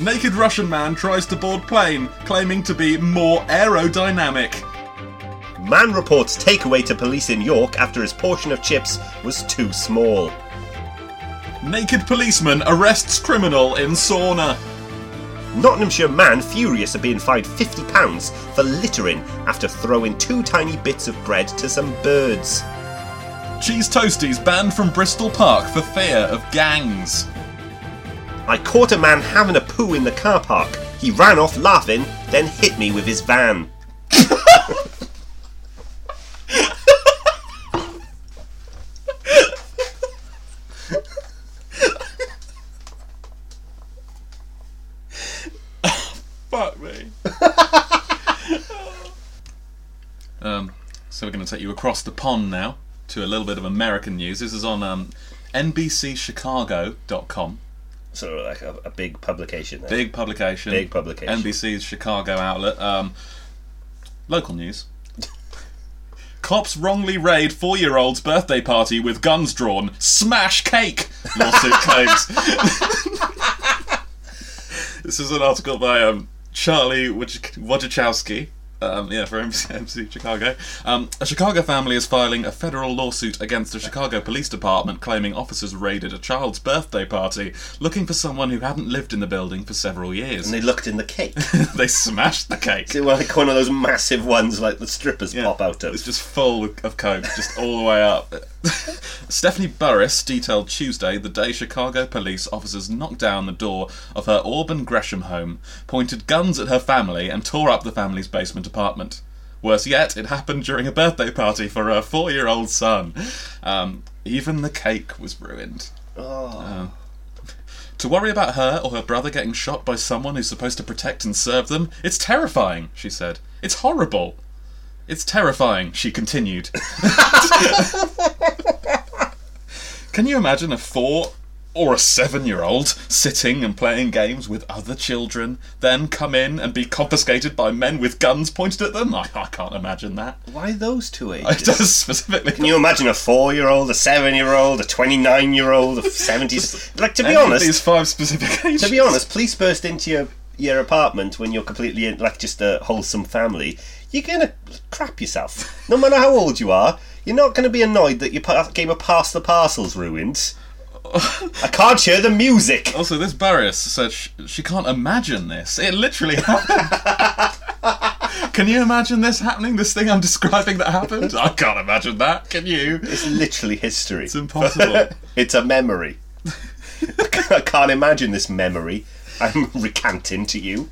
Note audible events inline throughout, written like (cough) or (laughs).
Naked Russian man tries to board plane, claiming to be more aerodynamic. Man reports takeaway to police in York after his portion of chips was too small. Naked policeman arrests criminal in sauna. Nottinghamshire man furious at being fined £50 for littering after throwing two tiny bits of bread to some birds. Cheese toasties banned from Bristol Park for fear of gangs. I caught a man having a poo in the car park. He ran off laughing, then hit me with his van. Fuck me. um, so we're going to take you across the pond now to a little bit of American news. This is on um, NBCChicago.com. So like a, a big publication. There. Big publication. Big publication. NBC's Chicago outlet. Um, local news. Cops wrongly raid four-year-old's birthday party with guns drawn. Smash cake. Lawsuit (laughs) claims. this is an article by um, Charlie Woj- Wojciechowski. Um, yeah, for (laughs) MC, MC Chicago. Um, a Chicago family is filing a federal lawsuit against the Chicago Police Department claiming officers raided a child's birthday party looking for someone who hadn't lived in the building for several years. And they looked in the cake. (laughs) they smashed the cake. Were like one of those massive ones like the strippers Yeah. pop out of. It's just full of coke, just all the way up. (laughs) Stephanie Burris detailed Tuesday the day Chicago police officers knocked down the door of her Auburn Gresham home, pointed guns at her family, and tore up the family's basement apartment. Worse yet, it happened during a birthday party for her four year old son. Um, even the cake was ruined. Oh. To worry about her or her brother getting shot by someone who's supposed to protect and serve them, it's terrifying, she said. It's horrible. It's terrifying, she continued. (laughs) Can you imagine a four or a seven year old sitting and playing games with other children, then come in and be confiscated by men with guns pointed at them? I, I can't imagine that. Why those two (laughs) It ages? does specifically. Can you imagine a four-year-old, a seven-year-old, a twenty-nine-year-old, a (laughs) seventies? Like to be Any honest, these five specific ages. (laughs) to be honest, police burst into your your apartment when you're completely in, like just a wholesome family. You're gonna crap yourself. No matter how old you are, you're not gonna be annoyed that your game of Pass the Parcels ruined. I can't hear the music. Also, this Barris said sh- she can't imagine this. It literally happened. (laughs) Can you imagine this happening? This thing I'm describing that happened? I can't imagine that. Can you? It's literally history. It's impossible. (laughs) it's a memory. I can't imagine this memory. I'm recanting to you.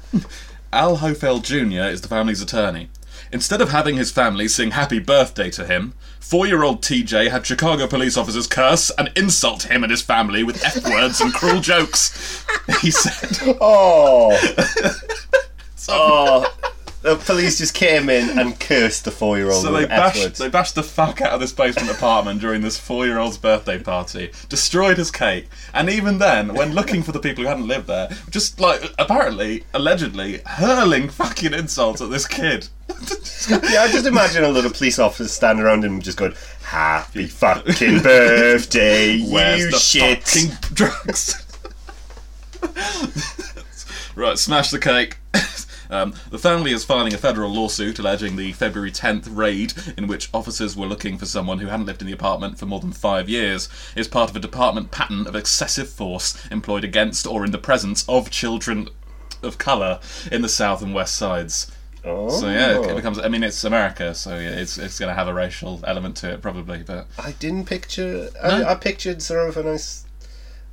Al Hofeld Jr. is the family's attorney. Instead of having his family sing happy birthday to him, four year old TJ had Chicago police officers curse and insult him and his family with F words and cruel jokes. (laughs) He said, Oh, (laughs) oh. The police just came in and cursed the four-year-old So they bashed, they bashed the fuck out of this basement apartment during this four-year-old's birthday party, destroyed his cake, and even then, when looking for the people who hadn't lived there, just like apparently, allegedly, hurling fucking insults at this kid. Yeah, I just imagine a lot of police officers standing around him just going, Happy fucking birthday, (laughs) Where's you the shit. fucking drugs? right, smash the cake. (laughs) Um, the family is filing a federal lawsuit alleging the February 10th raid, in which officers were looking for someone who hadn't lived in the apartment for more than five years, is part of a department pattern of excessive force employed against or in the presence of children of colour in the south and west sides. Oh. So yeah, it oh. becomes. I mean, it's America, so yeah, it's it's going to have a racial element to it probably, but I didn't picture. No? I, I pictured sort of a nice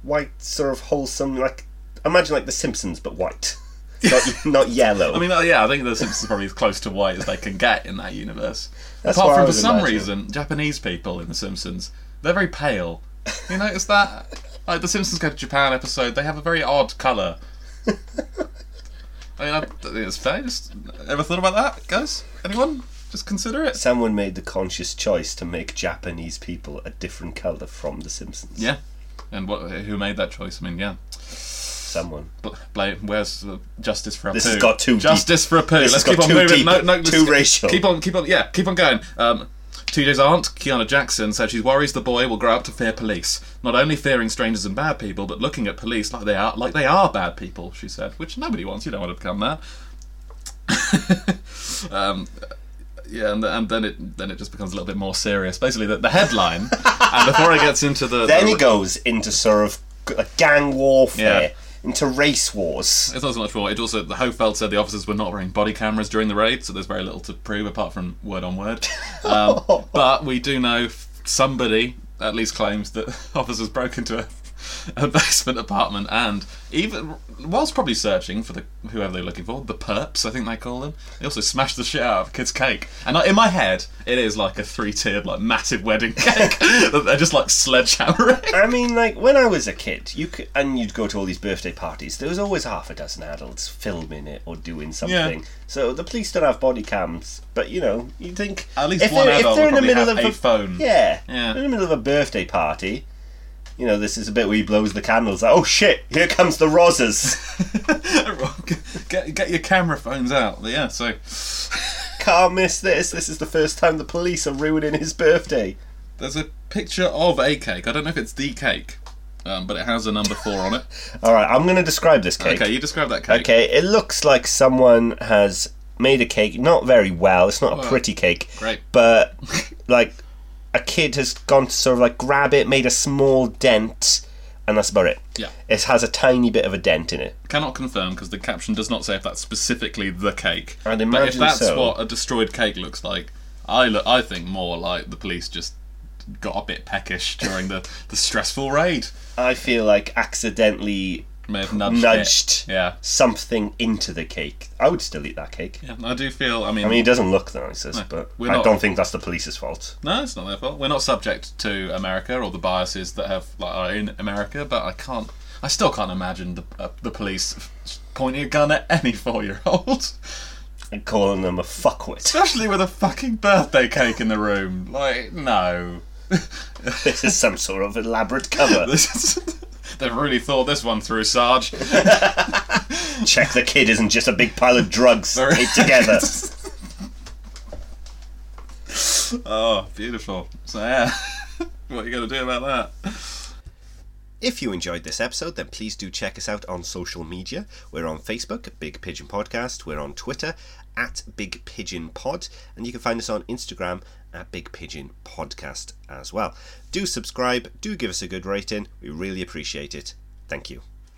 white, sort of wholesome, like imagine like The Simpsons but white, (laughs) not not yellow. I mean, yeah, I think The Simpsons are probably as close to white as they can get in that universe. That's Apart from, for some imagining. reason, Japanese people in The Simpsons, they're very pale. You notice that? Like, The Simpsons Go to Japan episode, they have a very odd colour. (laughs) I mean, I think it's fair. Just ever thought about that, guys? Anyone? Just consider it. Someone made the conscious choice to make Japanese people a different colour from The Simpsons. Yeah. And what? Who made that choice? I mean, yeah. Someone. Bl- Blame. Where's the justice for a This poo? has got too deep. Justice for a poo. This Let's has keep got on too moving. deep, No, no, too let's racial. Keep on, keep on. Yeah, keep on going. Um, TJ's aunt, Kiana Jackson, said she worries the boy will grow up to fear police. Not only fearing strangers and bad people, but looking at police like they are like they are bad people. She said, which nobody wants. You don't want to become that. (laughs) um, yeah, and, and then it then it just becomes a little bit more serious. Basically, the, the headline, and before it gets into the, Then the he goes into sort of gang warfare, Yeah. Into race wars. It's not so much war. It also the Hofeld said the officers were not wearing body cameras during the raid, so there's very little to prove apart from word on word. (laughs) Um, but we do know somebody at least claims that (laughs) officers broke into a, (laughs) a basement apartment and even whilst probably searching for the whoever they're looking for, the perps I think they call them. They also smashed the shit out of a kid's cake. And like, in my head, it is like a three-tiered, like massive wedding (laughs) cake (laughs) that they're just like sledgehammering. I mean, like when I was a kid, you could, and you'd go to all these birthday parties. There was always half a dozen adults filming it or doing something. So the police don't have body cams, but you know, you think At least if one they're, if they're in the middle have of a phone. yeah, Yeah. in the middle of a birthday party. You know, this is a bit where he blows the candles. Like, oh shit! Here comes the Rosas. (laughs) get get your camera phones out. But yeah, so Can't miss this. This is the first time the police are ruining his birthday. there's a picture of a cake. I don't know if it's the cake, um, but it has a number four on it. All right, I'm going to describe this cake. Okay, you describe that cake. Okay, it looks like someone has made a cake, not very well. It's not a Well, pretty cake, Great. but (laughs) like a kid has gone to sort of like grab it, made a small dent, and that's about it. Yeah. It has a tiny bit of a dent in it. Cannot confirm because the caption does not say if that's specifically the cake. I'd but if imagine that's so. what a destroyed cake looks like, I look. I think more like the police just got a bit peckish during the, the stressful raid. I feel like accidentally May have nudged. nudged. Yeah. something into the cake. I would still eat that cake. Yeah. I do feel. I mean, I mean, it doesn't look the nicest, but I not- don't think that's the police's fault. No, it's not their fault. We're not subject to America or the biases that have like, are in America, but I can't. I still can't imagine the uh, the police pointing a gun at any four year old, And calling them a fuckwit. especially with a fucking birthday cake in the room. Like, no, (laughs) this is some sort of elaborate cover. (laughs) this is. They've really thought this one through, Sarge. (laughs) Check the kid isn't just a big pile of drugs Very- taped together. (laughs) oh, beautiful. So yeah, (laughs) what are you gonna do about that? If you enjoyed this episode, then please do check us out on social media. We're on Facebook, Big Pigeon Podcast. We're on Twitter, at Big Pigeon Pod. And you can find us on Instagram, at Big Pigeon Podcast as well. Do subscribe, do give us a good rating. We really appreciate it. Thank you.